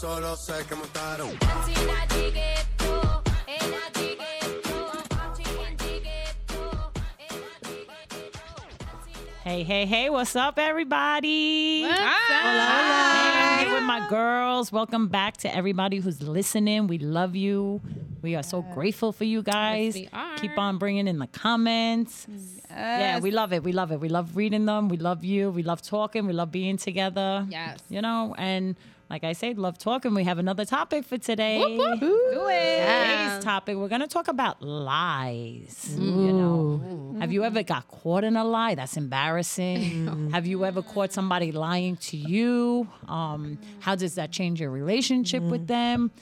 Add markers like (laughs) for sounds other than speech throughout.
solo sé que montaron. Hey, hey, hey, what's up, everybody? What's Hey, with my girls. Welcome back to everybody who's listening. We love you. We are so grateful for you guys. we are. Keep on bringing in the comments. Yeah, we love it. We love it. We love reading them. We love you. We love talking. We love being together. Yes. You know, and like I said, love talking. We have another topic for today. Do it. Today's topic, we're going to talk about lies. You know, have you ever got caught in a lie? That's embarrassing. (laughs) have you ever caught somebody lying to you? Um, how does that change your relationship with them?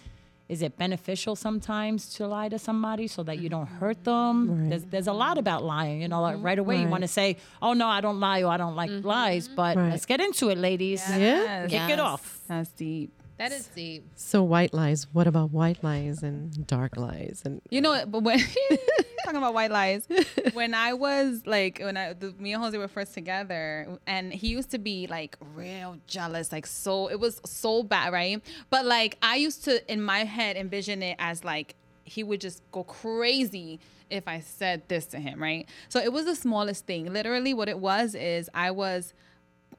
Is it beneficial sometimes to lie to somebody so that you don't hurt them? There's, there's a lot about lying. You know, like right away you want to say, "Oh no, I don't lie," or "I don't like mm-hmm. lies." But Right. let's get into it, ladies. Yeah. Kick it off. That's deep. That is deep. So white lies. What about white lies and dark lies? And You know, but when (laughs) (laughs) talking about white lies, when I was like, when I, the, me and Jose were first together, and he used to be like real jealous, like so, it was so bad, right? But like, I used to, in my head, envision it as like, he would just go crazy if I said this to him, right? So it was the smallest thing. Literally, what it was is I was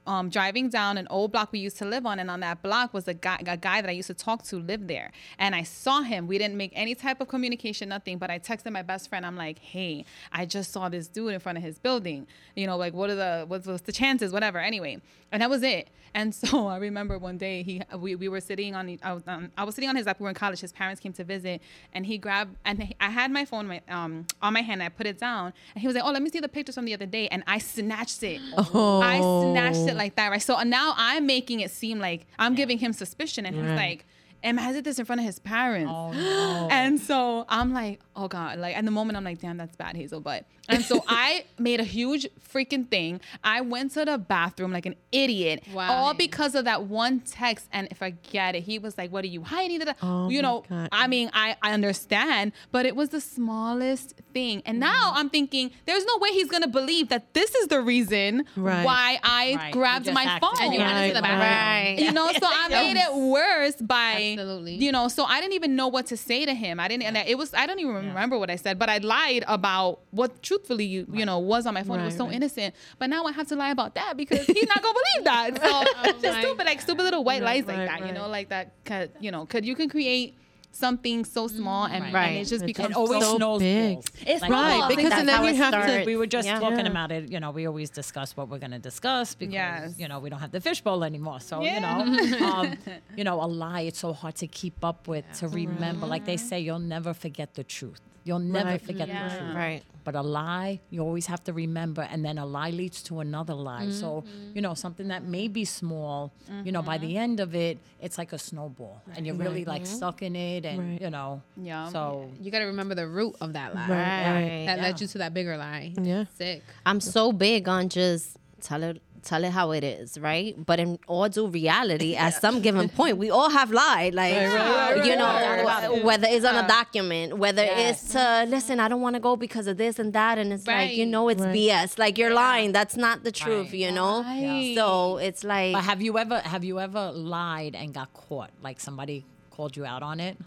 um, driving down an old block we used to live on, and on that block was a guy, a guy that I used to talk to lived there. And I saw him. We didn't make any type of communication, nothing. But I texted my best friend. I'm like, "Hey, I just saw this dude in front of his building. You know, like what are the what's, what's the chances? Whatever. Anyway, and that was it. And (laughs) so I remember one day he we, we were sitting on the I was, um, I was sitting on his lap. We were in college. His parents came to visit, and he grabbed and he, I had my phone my, um, on my hand. I put it down, and he was like, "Oh, let me see the pictures from the other day." And I snatched it. I snatched it like that, right? So now I'm making it seem like I'm giving him suspicion, and he's like, "Imagine this in front of his parents." Oh no. (gasps) And so I'm like, oh God. Like at the moment I'm like, damn, that's bad, Hazel. But and so I made a huge freaking thing. I went to the bathroom like an idiot. Wow. All because of that one text. And forget it. He was like, What are you hiding? Da-da. Oh you know, God. I mean, I, I understand, but it was the smallest thing. And Mm-hmm. now I'm thinking, there's no way he's gonna believe that this is the reason Right. why I Right. Grabbed my acted. phone. And you went into the bathroom. right. You know, so I (laughs) made it worse by, Absolutely. you know, so I didn't even know what to say to him. I didn't, and it was, I don't even remember what I said, but I lied about what truthfully, you, you know, was on my phone. it was so right. innocent, but now I have to lie about that because he's not gonna believe that. (laughs) So just stupid, like stupid little white Right, lies like right, that, you know, like that. Could, you know, could you can create something so small and, and Right. it just It becomes It always So snowballs. big. It's Right, snowballs. because That's and then how you it have to- We were just Yeah. talking Yeah. about it. You know, we always discuss what we're going to discuss because Yes. you know we don't have the fishbowl anymore. So Yeah. you know, um, (laughs) you know, a lie. It's so hard to keep up with to remember. Like they say, you'll never forget the truth. You'll never Right. forget Yeah. the truth. Right. But a lie, you always have to remember, and then a lie leads to another lie. So, mm-hmm. you know, something that may be small, you know, by mm-hmm. the end of it, it's like a snowball, and you're really like mm-hmm. stuck in it, and Right. you know, Yeah. So You got to remember the root of that lie. Right. That Yeah. led you to that bigger lie. Yeah. Sick. I'm so big on just tell it tell it how it is, right? But in all due reality, (laughs) at some given point, we all have lied. Like you know, whether it's on a document, whether it's to listen, I don't want to go because of this and that, and it's like you know it's Right. BS. Like you're lying. That's not the truth, Right. you know. Right. So it's like But have you ever have you ever lied and got caught? Like somebody called you out on it?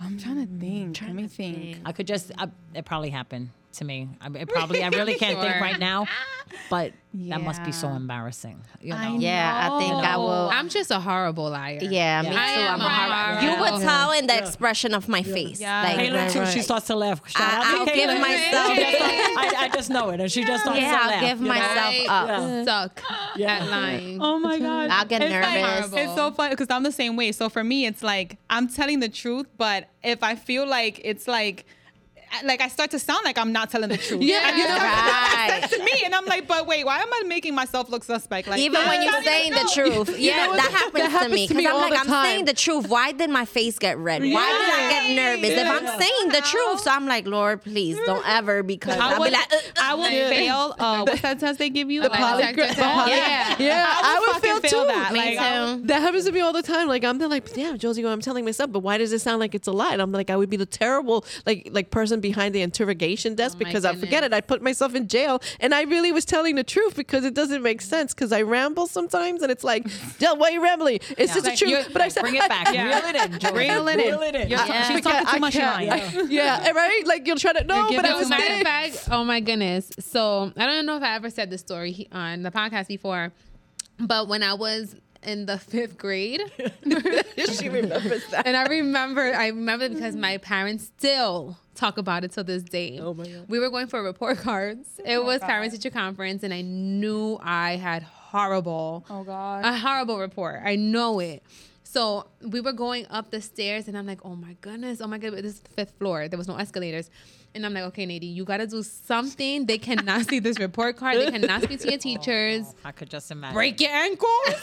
I'm trying to think. Let me think. I could just I, it probably happened to me. I, it probably I really can't think right now, (laughs) but that must be so embarrassing. You know? I yeah, I think I will. I'm just a horrible liar. Yeah, me too. Yeah. I am I'm a a hard. horrible- You would tell in the expression of my face. Yeah. Like, Kayla Right, too. She starts to laugh. Shout I- out to I'll give myself- just I, I just know it, and she just starts yeah, to I'll laugh. give you know? myself I up. suck at lying. Oh my god! I'll get It's like- it's so funny because I'm the same way. So for me, it's like I'm telling the truth, but if I feel like it's like. Like I start to sound like I'm not telling the (laughs) truth. Yeah. and you start to Right. make sense to me, and I'm like, but wait, why am I making myself look suspect? Like Even when you're saying the true. truth. (laughs) Yeah, know, that, that- happens, that happens to me. Because I'm like, I'm time. saying the truth. Why did my face get red? Why did I get nervous? If I'm saying the truth, so I'm like, Lord, please don't ever because I I'll would, be like, uh, I would fail. (laughs) Uh, what's that test they give you? The polygraph. the Yeah. Yeah, I I would would fucking feel fail too. that. Me Like, too. I But that happens to me all the time. Like I'm like, yeah, Josie, I'm telling myself, but why does it sound like it's a lie? And I'm like, I would be the terrible, like, like person behind the interrogation desk Oh because I forget it. I put myself in jail, and I really was telling the truth because it doesn't make sense because I ramble sometimes, and it's like, (laughs) Jill, why are you rambling? It's just the truth. But I said, Bring it back. Reel it in. Reel it in. Reel it in. You're- (laughs) Yeah. She's talking too much I in can't. line. yeah, right. Like you'll try to no, but I was there. Fact, oh my goodness. So I don't know if I ever said this story on the podcast before, but when I was in the fifth grade, (laughs) she remembers that. and I remember, I remember because my parents still talk about it to this day. Oh my God. We were going for report cards. Oh it was parent teacher conference, and I knew I had horrible, Oh God. a horrible report. I know it. So we were going up the stairs, and I'm like, oh my goodness, oh my goodness, this is the fifth floor. There was no escalators. And I'm like, okay, Nadie, you gotta do something. They cannot see this report card. They cannot speak to your teachers. Oh, I could just imagine. Break your ankles. (laughs)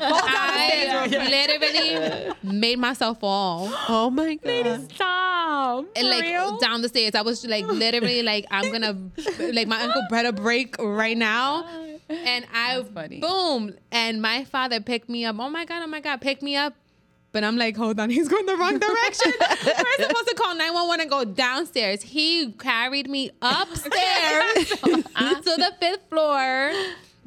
I literally made myself fall. Oh my (gasps) god. Stop. And like down the stairs, I was like literally like I'm gonna like my ankle better break right now. And (laughs) I funny. boom, and my father picked me up. Oh my god, oh my god, pick me up. But I'm like, hold on, (laughs) he's going the wrong direction. We're supposed to call 911 and go downstairs. He carried me upstairs (laughs) to the fifth floor.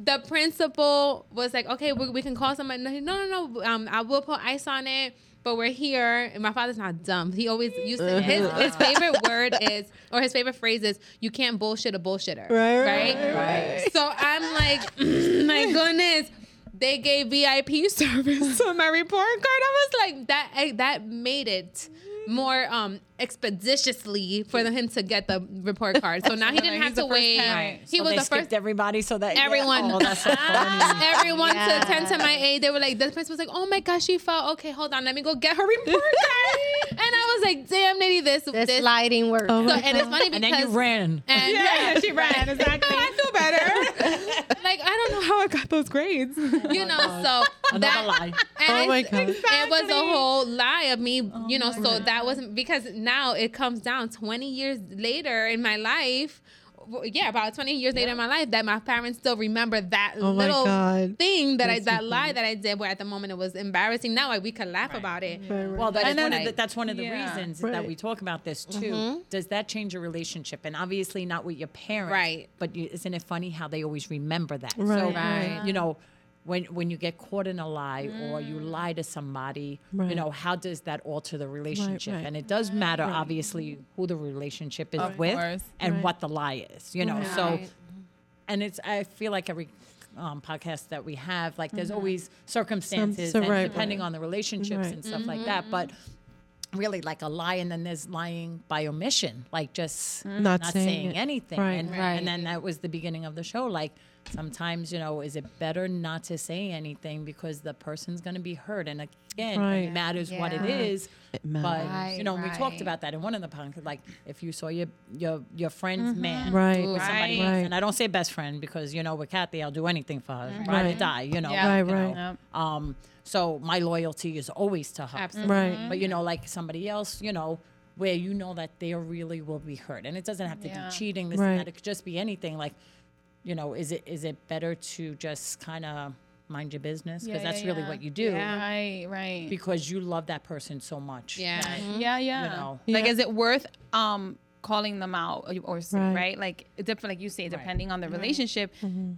The principal was like, okay, we, we can call somebody. No, no, no. Um, I will put ice on it, but we're here. And my father's not dumb. He always used to, his, his favorite word is, or his favorite phrase is, you can't bullshit a bullshitter. Right, Right. right, So I'm like, (laughs) my goodness. They gave VIP service to my report card. I was like, that eh, that made it more um expeditiously for him to get the report card. So now he didn't have to wait. parent. He So was they the first everybody so that everyone Yeah. Oh, that's so (laughs) funny. everyone Yeah. to attend to my aid. They were like, this principal was like, oh my gosh, she fell. Okay, hold on, let me go get her report (laughs) card. And I was like, damn, Nitty, this The this. sliding work. Oh So, my and it's funny because and then you ran. and yeah, she ran (laughs) exactly. I feel better. (laughs) like I don't know how I got those grades. Oh you know, so Another that lie. and Oh my God. It was a whole lie of me, oh you know. So that wasn't because now it comes down 20 years later in my life. W- Yeah, about 20 years later in my life, that my parents still remember that Oh little thing that I, that so lie that I did. Where at the moment it was embarrassing. Now like, we can laugh about it. Well, that is And one then- of the, that's one of the Yeah. reasons Right. that we talk about this too. Mm-hmm. Does that change your relationship? And obviously not with your parents, Right. But you, isn't it funny how they always remember that? Right, So, right. you know, when when you get caught in a lie or you Mm. lie to somebody, you know, how does that alter the relationship? right. And it does matter, obviously, who the relationship is Of with course. and Right. what the lie is. You know, so and it's I feel like every um, podcast that we have, like there's always circumstances so and right, depending right. on the relationships Right. and stuff like that. But really, like a lie, and then there's lying by omission, like just Not not, saying saying, anything. Right. And, Right. and then that was the beginning of the show. Like sometimes, you know, is it better not to say anything because the person's going to be hurt? And again, Right. it matters what it Yeah. It But matters. you know, we talked about that in one of the podcasts. Like, if you saw your your your friend's man, Right. with somebody Right. else. And I don't say best friend because you know with Kathy I'll do anything for her, ride Right. or die. You know, Yeah. Right, you know. right. Yep. Um, so my loyalty is always to her. Absolutely. Right. But you know, like somebody else, you know, where you know that they really will be hurt, and it doesn't have to Yeah. be cheating. This Right. and that. It could just be anything. Like, you know, is it is it better to just kind of mind your business because Yeah, that's yeah, really yeah. what you do Yeah. Right, right. because you love that person so much. Yeah. Yeah, yeah. You know. Like, Yeah. is it worth um calling them out or, or Right. right. Like, it different, like you say, depending on the relationship, Mm-hmm.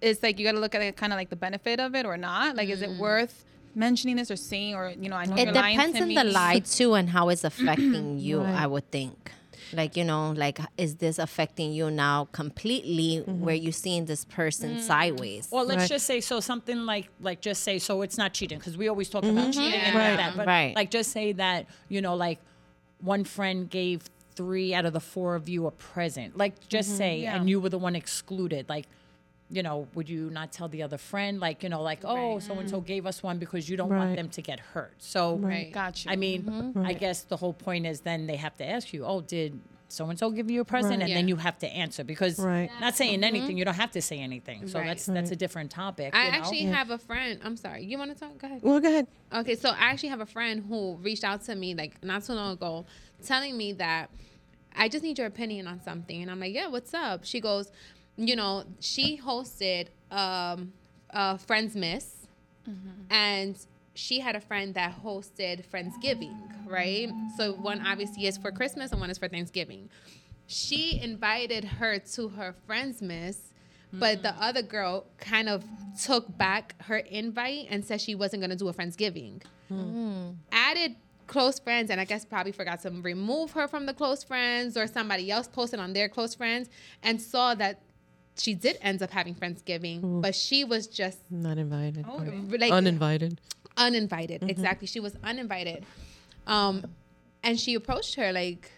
it's like you got to look at it kind of like the benefit of it or not. Like, is it worth mentioning this or saying, or you know, I know It you're lying depends to on me. the lie too and how it's affecting (clears throat) you, Right. I would think. Like, you know, like is this affecting you now completely Mm-hmm. where you're seeing this person Mm. sideways? Well, let's Right. just say so something like like just say so it's not cheating because we always talk about cheating and Yeah. all that, but Right. like just say that you know like one friend gave three out of the four of you a present, like just say, Yeah. and you were the one excluded, like. You know, would you not tell the other friend, like you know, like oh, so and so gave us one because you don't Right. want them to get hurt. So, Right. Gotcha. I mean, mm-hmm. I guess the whole point is then they have to ask you, oh, did so and so give you a present, Right. and then you have to answer because Right. not saying mm-hmm. anything, you don't have to say anything. So Right. that's that's a different topic. I you know? actually have a friend. I'm sorry. You want to talk? Go ahead. Well, go ahead. Okay, so I actually have a friend who reached out to me like not too long ago, telling me that I just need your opinion on something, and I'm like, yeah, what's up? She goes, you know, she hosted um, a Friendsmas mm-hmm. and she had a friend that hosted Friendsgiving, right? So one obviously is for Christmas and one is for Thanksgiving. She invited her to her Friendsmas, but the mm-hmm. other girl kind of took back her invite and said she wasn't going to do a Friendsgiving. Mm. Added close friends and I guess probably forgot to remove her from the close friends or somebody else posted on their close friends and saw that she did end up having Friendsgiving, but she was just Not invited. Oh, like Uninvited. uninvited. Mm-hmm. Exactly. She was uninvited. Um, and she approached her like,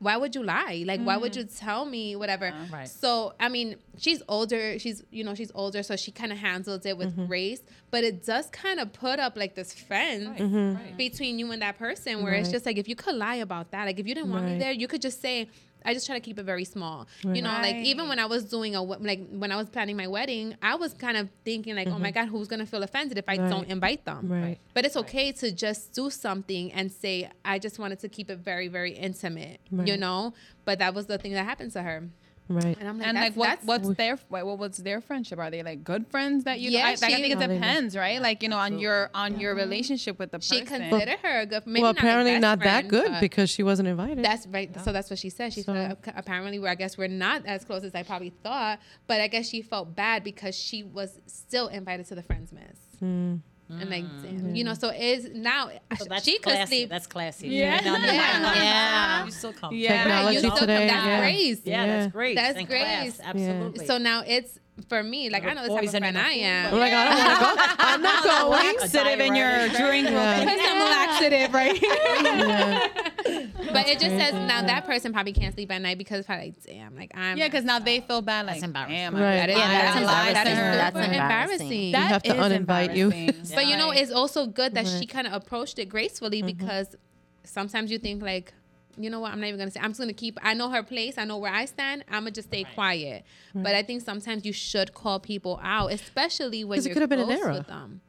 why would you lie? Like, why would you tell me whatever? Right. So, I mean, she's older. She's, you know, she's older. So she kind of handled it with Mm-hmm. grace, but it does kind of put up like this fence Mm-hmm. between you and that person where it's just like, if you could lie about that, like if you didn't want me there, you could just say, I just try to keep it very small. You know, like even when I was doing a like when I was planning my wedding, I was kind of thinking like, oh my god, who's gonna feel offended if I Mm-hmm. Right. don't invite them? Right. But it's okay to just do something and say, I just wanted to keep it very, very intimate, you know? But that was the thing that happened to her. Right. And I'm like, and that's, like what that's, what's their what, what was their friendship? Are they like good friends that you? Yeah, I, like, I think it How they know. depends, right? Like you know, on your on your relationship with the she person. considered her a good maybe well, not, apparently best not that good because she wasn't invited. That's right. So that's what she said. She So- said apparently we're I guess we're not as close as I probably thought, but I guess she felt bad because she was still invited to the Friendsmas. Hmm. And like, mm. damn, you know, so is now So she could classy. sleep. That's classy. Yeah. You know, no, Yeah. no, no, no, Yeah. You still come. Yeah. Technology you still come- today. that's yeah. grace. Yeah, Yeah. that's great. That's And great. class, Absolutely. So now it's for me. Like I know the type of friend I am. I'm like, I don't want to go. I'm not (laughs) going. laxative in your drink. Yeah. Put some laxative, right? (laughs) (laughs) But it just says now that person probably can't sleep at night because probably like, damn, like I'm yeah, because now they feel bad. Like, That's embarrassing. damn, Right. That is, lied. that is, I lied that to her. That's super embarrassing. embarrassing. You have to uninvite you. But you know, it's also good that she kind of approached it gracefully mm-hmm. because sometimes you think like, you know what, I'm not even gonna say. I'm just gonna keep. I know her place. I know where I stand. I'm gonna just stay quiet. But I think sometimes you should call people out, especially when it you're could have been an close error. with them.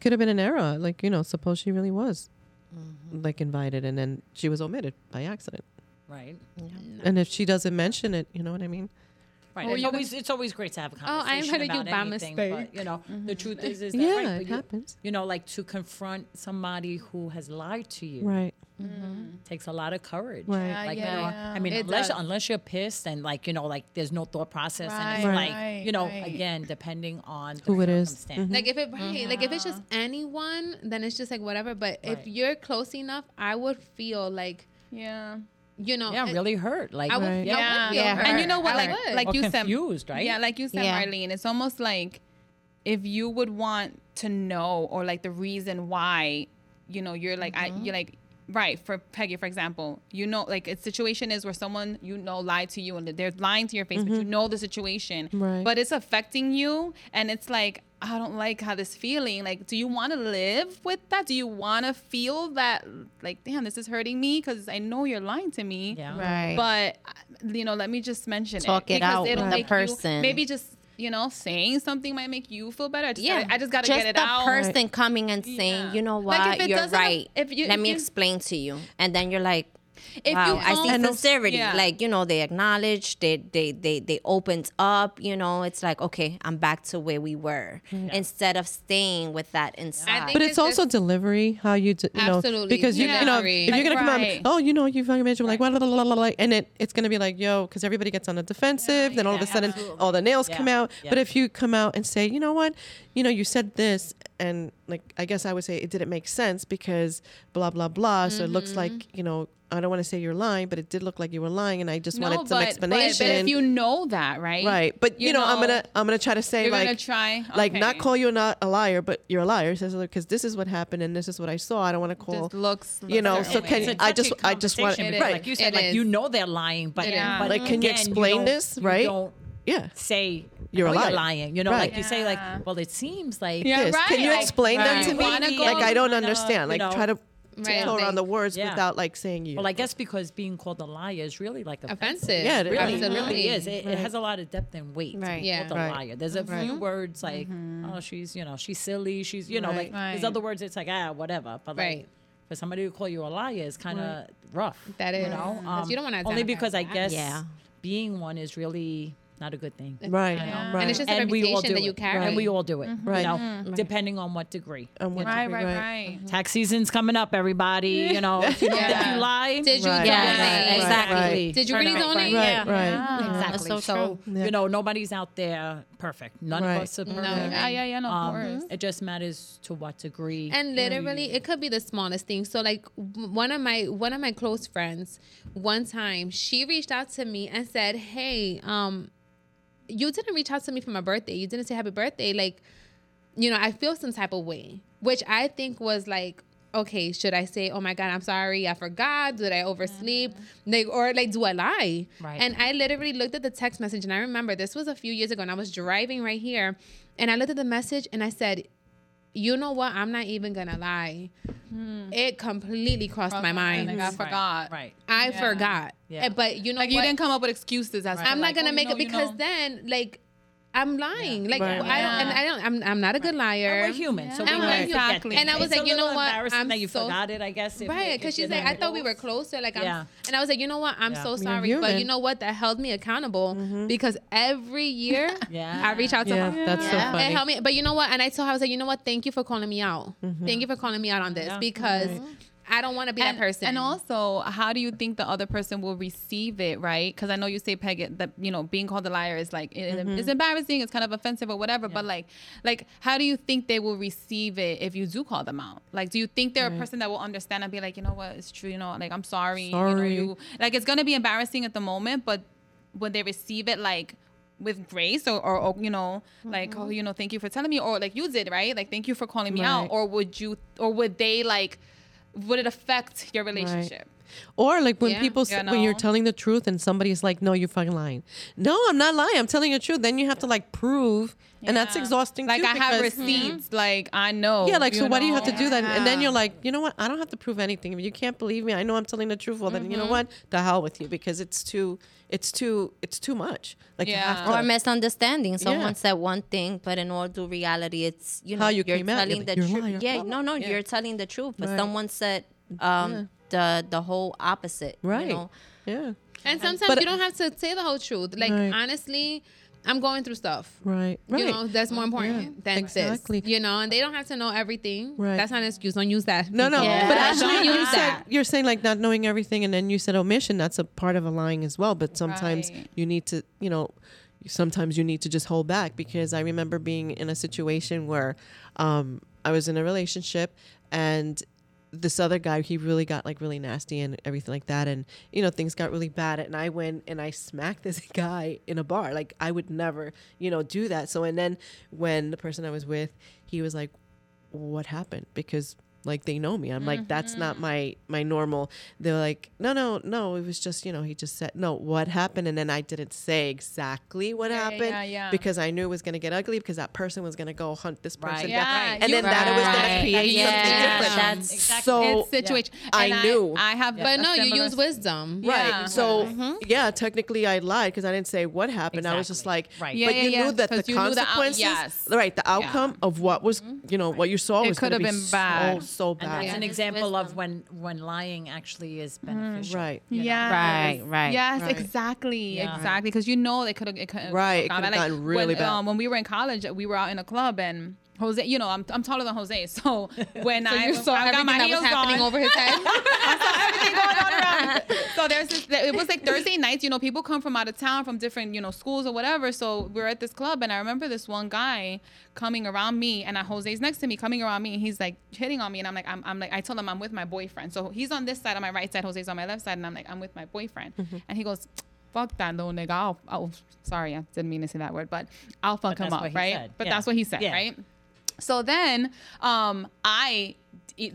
Could have been an error. Like, you know, suppose she really was mm-hmm. like invited and then she was omitted by accident. right. And if she doesn't mention it, you know what I mean? Right. Or it's you always it's always great to have a Oh, I conversation invited you about by anything, mistake. But you know, the mm-hmm. truth is is that Yeah, right, it you, happens. you know, like to confront somebody who has lied to you Right. Mm-hmm. takes a lot of courage. Right. Yeah, Like you know, yeah. I mean, It unless does. unless you're pissed and like you know, like there's no thought process, and it's Right, like right, you know, right. again, depending on the Who it is. circumstance. Mm-hmm. Like if it right, like if it's mm-hmm. just anyone, then it's just like whatever. But if you're close enough, I would feel like Yeah. you know, Yeah, it- really hurt. Like I would, Right. I Yeah. would feel Yeah. hurt. And you know what? I Like, would. like or you said, confused, right? Yeah, like you said, Yeah. Marlene, it's almost like if you would want to know or like the reason why, you know, you're like, I, you're like, right, for Peggy, for example, you know, like a situation is where someone you know lied to you and they're lying to your face, but you know the situation, Right. but it's affecting you. And it's like, I don't like how this feeling. Like, do you want to live with that? Do you want to feel that, like, damn, this is hurting me because I know you're lying to me. Yeah. Right. But uh, you know, let me just mention Talk it it out with the make you- person. maybe just you know saying something might make you feel better. I just yeah, gotta, I just gotta just get it out. Just the out. person coming and saying, Yeah. you know Like, if what, it you're doesn't- right. if you- Let if me you- explain to you, and then you're like, If wow, you I see own- sincerity. Yeah. Like you know, they acknowledge, they they they they opened up. You know, it's like okay, I'm back to where we were instead of staying with that inside. But it's it's also just- delivery, how you, d- you know, Absolutely. because you, you know, Delivery. if you're gonna Like, come right. out, oh, you know, you fucking bitch, like, blah, blah, blah, blah, blah, and it, it's gonna be like, yo, because everybody gets on the defensive, then all of a sudden, absolutely. all the nails Yeah, come out. yeah. But if you come out and say, you know what, you know, you said this, and like, I guess I would say it didn't make sense because blah blah blah. So it looks Mm-hmm. like, you know, I don't want to say you're lying, but it did look like you were lying, and I just no, wanted some but, explanation. But, but if you know that, right? right, but you, you know, I'm gonna I'm gonna try to say You're like gonna try, like not call you not a liar, but you're a liar. Says because this is what happened and this is what I saw. I don't want to call. Just looks, you know, so certain can way. It's a I just I just want conversation It because, is. like you said, It like is. you know they're lying, but It is. but Like, can you explain don't- this, you right? don't yeah. say You're "I a oh, know liar." lying. You know, Right. like you say, like, well, it seems like Yeah, Yes. Can you right. explain them Right. to me? wanna go- Like I don't understand. Like you know, try to Right. tiptoe around the words Yeah. without like saying you. Well, I guess because being called a liar is really like offensive. offensive. Yeah, it is. Really, it really is. It, it has a lot of depth and weight. Right. Yeah. called a Right. liar. There's a few words like, oh, she's, you know, she's silly. She's, you know, Right. like there's other words. It's like ah, whatever. But like, Right. for somebody to call you a liar is kind of rough. That is. you know, Because you don't wanna only because with I guess Yeah. being one is really not a good thing. Right. Yeah. Right. And it's just a and we all do that you it. carry. and we all do it. Mm-hmm. Right. You know, mm-hmm. depending on what degree. And what Right, degree, right, right. Mm-hmm. Tax season's coming up, everybody. You know, if you, Yeah. you lie, Did you Right. donate? Yeah, exactly. Right. Did you really it right. donate? Right, Yeah. Exactly. That's so Yeah. you know, nobody's out there perfect. None Right. of us are perfect. Yeah, yeah, yeah, no, of Um, course. it just matters to what degree. and literally it could be the smallest thing so like one of my one of my close friends one time she reached out to me and said hey um you didn't reach out to me for my birthday you didn't say happy birthday like you know i feel some type of way which i think was like okay should i say oh my god i'm sorry i forgot did i oversleep like or like do i lie Right. and i literally looked at the text message and i remember this was a few years ago and i was driving right here and i looked at the message and i said you know what? I'm not even gonna lie. It completely crossed my mind. Like, I forgot. Right. I Yeah. forgot. Yeah. Eh, But you know Like you didn't come up with excuses as to, I'm like, not gonna oh, you make know, it you because know. then, like, I'm lying. Like Right. I don't, and I don't. I'm, I'm not a good liar. We're human, so we And might we're forget Exactly. things. And I was It's like, you know what? I'm that you so- forgot it. I guess. if Right, because she's like, I thought we were closer. Like, I'm, Yeah. and I was like, you know what? I'm Yeah. so sorry, but you know what? That held me accountable mm-hmm. because every year (laughs) Yeah. I reach out to Yeah, her. that's so funny. It helped me. But you know what? And I told her, I was like, you know what? Thank you for calling me out. Mm-hmm. Thank you for calling me out on this Yeah. because I don't want to be and, that person. And also, how do you think the other person will receive it, right? Because I know you say, Peg, that you know, being called a liar is like it- Mm-hmm. it's embarrassing, it's kind of offensive or whatever. But like, like, how do you think they will receive it if you do call them out? Like, do you think they're a person that will understand and be like, you know what, it's true, you know, like I'm sorry, you know, Sorry. you like it's gonna be embarrassing at the moment, but when they receive it, like with grace or, or, or you know like oh you know thank you for telling me or like you did right like thank you for calling me out or would you or would they like would it affect your relationship Or like when Yeah. people You say, when you're telling the truth and somebody's like, "No, you're fucking lying." No, I'm not lying. I'm telling the truth. Then you have to like prove, and that's exhausting. like too, i have because- receipts like i know Yeah, like so. Why do you have to do that? And then you're like, you know what? I don't have to prove anything. If you can't believe me, I know I'm telling the truth. Well, then you know what? The hell with you because it's too, it's too, it's too much. Like Yeah. to. or misunderstanding. Someone Yeah. said one thing, but in all due reality, it's you know How you are came out, you're telling like, the truth. liar." Yeah, no, no, Yeah. you're telling the truth, but Right. someone said um, the the whole opposite. right. You know? Yeah. And sometimes But- you don't have to say the whole truth. Like Right. honestly, I'm going through stuff. Right. Right. You know, that's more important Yeah, than exactly. this. You know, and they don't have to know everything. Right. That's not an excuse. Don't use that. No, no. people. Yeah. But Don't actually, you use said that. you're saying like not knowing everything, and then you said omission. That's a part of a lying as well. But sometimes Right. you need to, you know, sometimes you need to just hold back because I remember being in a situation where um, I was in a relationship and this other guy he really got like really nasty and everything like that. And you know things got really bad. And i went and i smacked (laughs) this guy in a bar. Like i would never you know do that. So and then when the person i was with he was like what happened? Because like they know me i'm like that's not Mm-hmm. my my normal they're like no no no it was just you know he just said no what happened and then i didn't say exactly what Yeah, yeah, happened yeah, yeah. because i knew it was going to get ugly because that person was going to go hunt this Right. person Yeah, down and you- then that it was going to Right. create Yeah, something different that's- Exactly. so it's situation I And knew. i, have But no, you use wisdom. Right. Yeah. So yeah, technically I lied because I didn't say what happened. I was just like, Right. Yeah, but yeah, you yeah, knew that the 'cause you knew the out- consequences, yes. right, the outcome of what was, you know, what you saw It was could gonna have be been bad. So so And bad. that's an example of when when lying actually is beneficial. Right. you know? Yeah. Right, right, Yes, right. exactly, Yeah. exactly. Because you know they could have. It could Right, it could've gotten really when, bad. Um, when we were in college, we were out in a club and. Jose, you know, I'm, I'm taller than Jose, so (laughs) when So I, saw I got my heels happening on, over his head. (laughs) everything going on around. So there's this. It was like Thursday nights. You know, people come from out of town, from different you know schools or whatever. So we're at this club, and I remember this one guy coming around me, and uh, Jose's next to me, coming around me, and he's like hitting on me, and I'm like, I'm, I'm like, I told him I'm with my boyfriend. So he's on this side on my right side, Jose's on my left side, and I'm like, I'm with my boyfriend, Mm-hmm. and he goes. Fuck that little nigga. I'll, oh, sorry, I didn't mean to say that word, but I'll fuck But him up, right? said. But Yeah. that's what he said, Yeah. right? So then, um, I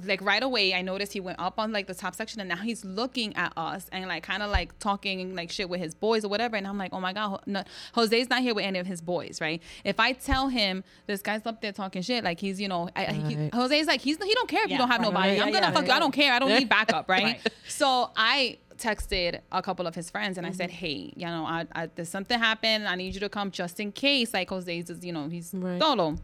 like right away I noticed he went up on like the top section and now he's looking at us and like kind of like talking like shit with his boys or whatever. And I'm like, oh my god, no, Jose's not here with any of his boys, right? If I tell him this guy's up there talking shit, like he's you know, I, I- he, Jose's like he's he don't care if you don't have right, nobody. right, I'm yeah, gonna yeah, fuck you. I don't care. I don't need backup, (laughs) right? Right. So I texted a couple of his friends and I said, mm-hmm. hey, you know, I, I, there's something happened. I need you to come just in case. Like Jose's is, you know, he's Right. solo.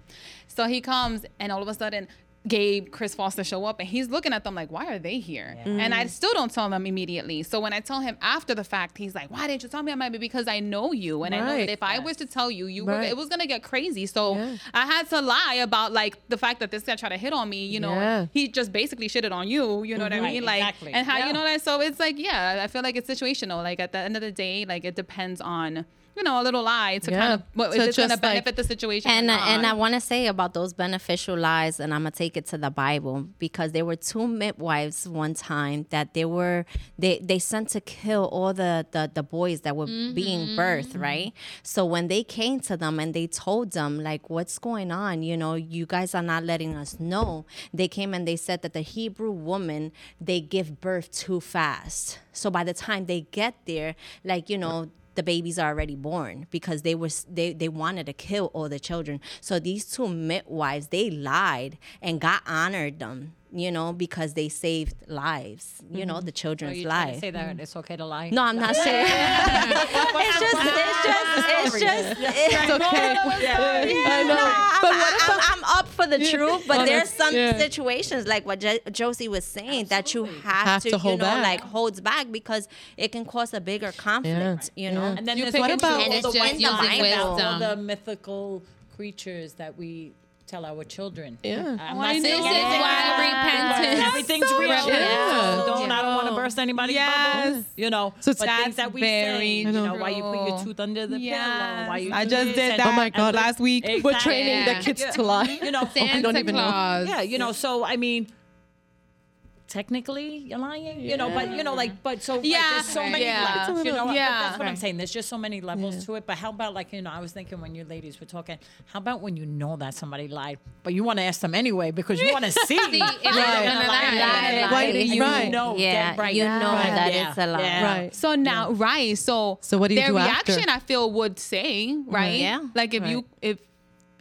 So he comes and all of a sudden Gabe, Chris Foster show up and he's looking at them like, why are they here? And I mm. still don't tell them immediately. So when I tell him after the fact, he's like, why didn't you tell me? I might be because I know you. And I know that if I was to tell you, you were, it was going to get crazy. So Yeah. I had to lie about like the fact that this guy tried to hit on me, you know, Yeah. he just basically shitted on you, you know what I mm-hmm. mean? Like, exactly. and how, Yeah. you know that? So it's like, yeah, I feel like it's situational. Like at the end of the day, like it depends on, you know, a little lie to Yeah. kind of, what, So if it's going to just like- benefit the situation. And uh, and I want to say about those beneficial lies, and I'm gonna take it to the Bible because there were two midwives one time that they were they they sent to kill all the the, the boys that were being birthed, right? So when they came to them and they told them like, what's going on? You know, you guys are not letting us know. They came and they said that the Hebrew woman they give birth too fast. So by the time they get there, like you know the babies are already born because they were they, they wanted to kill all the children. So these two midwives they lied and God honored them you know because they saved lives you know the mm-hmm. children's oh, you trying to lives say that it's okay to lie? no i'm not saying. (laughs) (laughs) It's just it's just it's just it's okay. I know. I'm, I'm, I'm up for the truth, but Oh, there's some yeah. situations like what Jo- Josie was saying that you have, Have to, to you know, back. like holds back because it can cause a bigger conflict. You know, And then You there's what about all the just white using lies about all wisdom. the mythical creatures that we tell our children? Yeah. I'm not saying. This is why but repentance. everything's so real. relevant. Yeah. Don't I don't want to burst anybody's Yes. bubble. You know, So but it's- things that we That's say, you very know, why you put your tooth under the pillow, why you I just did that Oh my God. last week. Exactly. We're training Yeah. the kids to lie. You know, Santa don't even know. Claus. yeah, you know, so I mean, technically you're lying, you know, but you know, like, but so like, Yeah. there's so many Yeah. levels, you know, but Yeah. that's what I'm saying. There's just so many levels to it. But how about like, you know, I was thinking when you ladies were talking, how about when you know that somebody lied, but you want to ask them anyway because you want to (laughs) see See if they're gonna lie. Why and did you Right. know, Yeah, dead right you know now. that Yeah. it's a lie. Yeah. Right. So now, right? So, So what do you their do after? reaction? I feel would say, right? Yeah. Like if you, if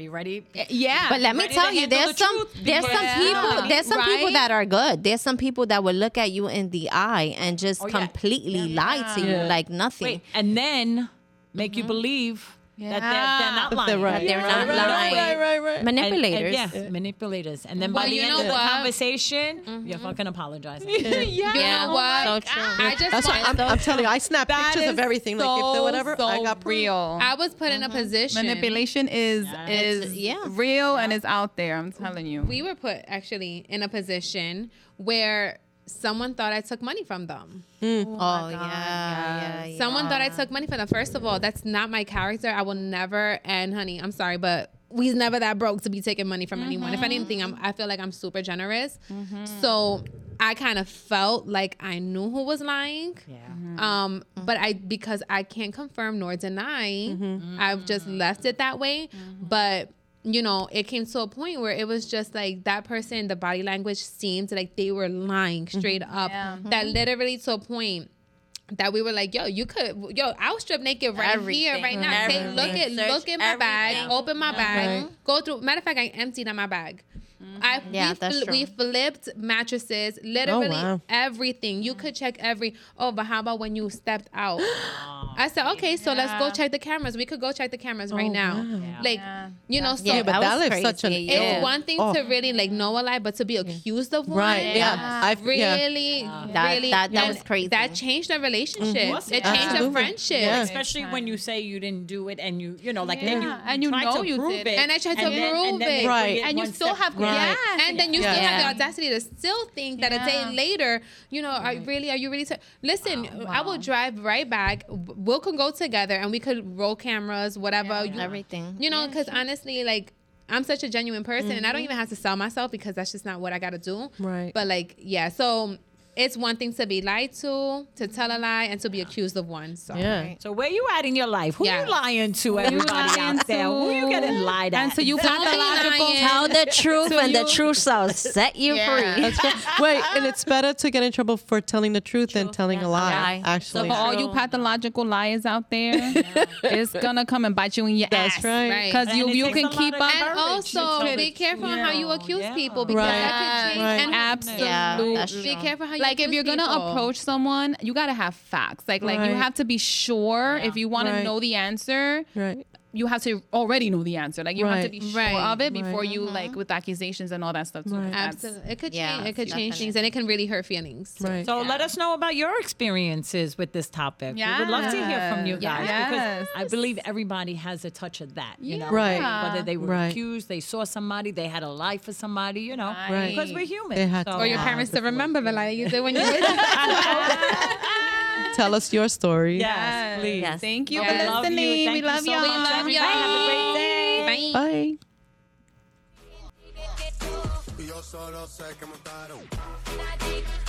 Be ready. Eh, yeah. But let me tell you, there's the some there's some because- people Yeah. there's some people that are good. There's some people that will look at you in the eye and just Oh, yeah. completely lie to you Yeah. like nothing. Wait, and then make you mm-hmm. believe that they're, they're not Yeah. lying. They're right. That they're not Yeah. lying. Right, right, right. And- and Manipulators. yeah, manipulators. And then Well, by the end know of the what? conversation, mm-hmm. you're fucking apologizing. (laughs) yeah. (laughs) You Yeah. know what? So true. I, I just That's what want I'm, I'm telling you. I snap That pictures is of everything. like if there whatever, so, I so got proof. real. I was put in a mm-hmm. position. Manipulation is It's- is yeah. real and is out there. I'm telling you. We were put actually in a position where someone thought I took money from them. Hmm. Oh, oh yeah, yeah, yeah. Someone thought I took money from them. First of all, that's not my character. I will never. And honey, I'm sorry, but we's never that broke to be taking money from anyone. If mm-hmm. anything, I'm, I feel like I'm super generous. Mm-hmm. So I kind of felt like I knew who was lying. Yeah. Mm-hmm. Um, but I because I can't confirm nor deny, I've just left it that way. But you know, it came to a point where it was just like that person, the body language seemed like they were lying straight up. Yeah. That literally to a point that we were like, yo, you could, yo, I'll strip naked right here, right now. Take, look at, Everything. look at my bag, open my bag, go through. Matter of fact, I emptied out my bag. Mm-hmm. I Yeah, we, that's fl- we flipped mattresses, oh, literally wow. everything. You could check every. Oh, but how about when you stepped out? (gasps) I said, okay, so let's go check the cameras. We could go check the cameras right oh, now. Like, Yeah. you know, so Yeah, but that that was leaves such an crazy. it's one thing Oh. to really like know a lie, but to be accused of one, Right. Yeah. I've yeah. really, That- really, that- that was crazy. That changed the relationship. course It it changed the friendship. Yeah. Especially when you say you didn't do it and you, you know, like then you, And you tried know to you prove did. it. And I tried to then- prove and then it. Right. And you one still step have further. Yes. And then you Yeah. still have the audacity to still think that a day later, you know, are really, are you really? T- Listen, oh, I will drive right back. We can go together and we could roll cameras, whatever. You, Everything. you know, because honestly, like. I'm such a genuine person, and I don't mm-hmm. even have to sell myself because that's just not what I got to do. Right. But like, yeah. So it's one thing to be lied to, to tell a lie, and to be accused of one. So Yeah. So where you at in your life? Who Yeah. you lying to? Everybody lying out there? Who you to? getting lied at? And so you Don't pathological. Tell the (laughs) truth, So and the truth shall set you Yeah. free. That's right. (laughs) Wait, and it's better to get in trouble for telling the truth than telling a lie. lie. Actually, For all you pathological liars out there, (laughs) it's gonna come and bite you in your That's ass. right. Right. Because you you can keep of up. And also, be careful on how you accuse people because that could change. Absolutely. Be careful how you like if you're gonna approach someone, you gotta have facts. Like like you have to be sure if you want Right. to know the answer. right. You have to already know the answer. Like you have to Right. be sure Right. of it before Right. you uh-huh. like with accusations and all that stuff. Too. Right. Absolutely. It could Yeah, change. It could change things, and it can really hurt feelings. Right. So let us know about your experiences with this topic. Yeah. We would love to hear from you guys Yes. because I believe everybody has a touch of that. You know, Right. Whether they were Right. accused, they saw somebody, they had a lie for somebody. You know, Right. because we're human. They had to. Or your parents to remember the lie you did when you were (laughs) (laughs) Tell us your story. Yes, please. Yes. Thank you We for love you. listening. Thank we you love so y'all. much, everybody. Have a great day. Bye. Bye. Yo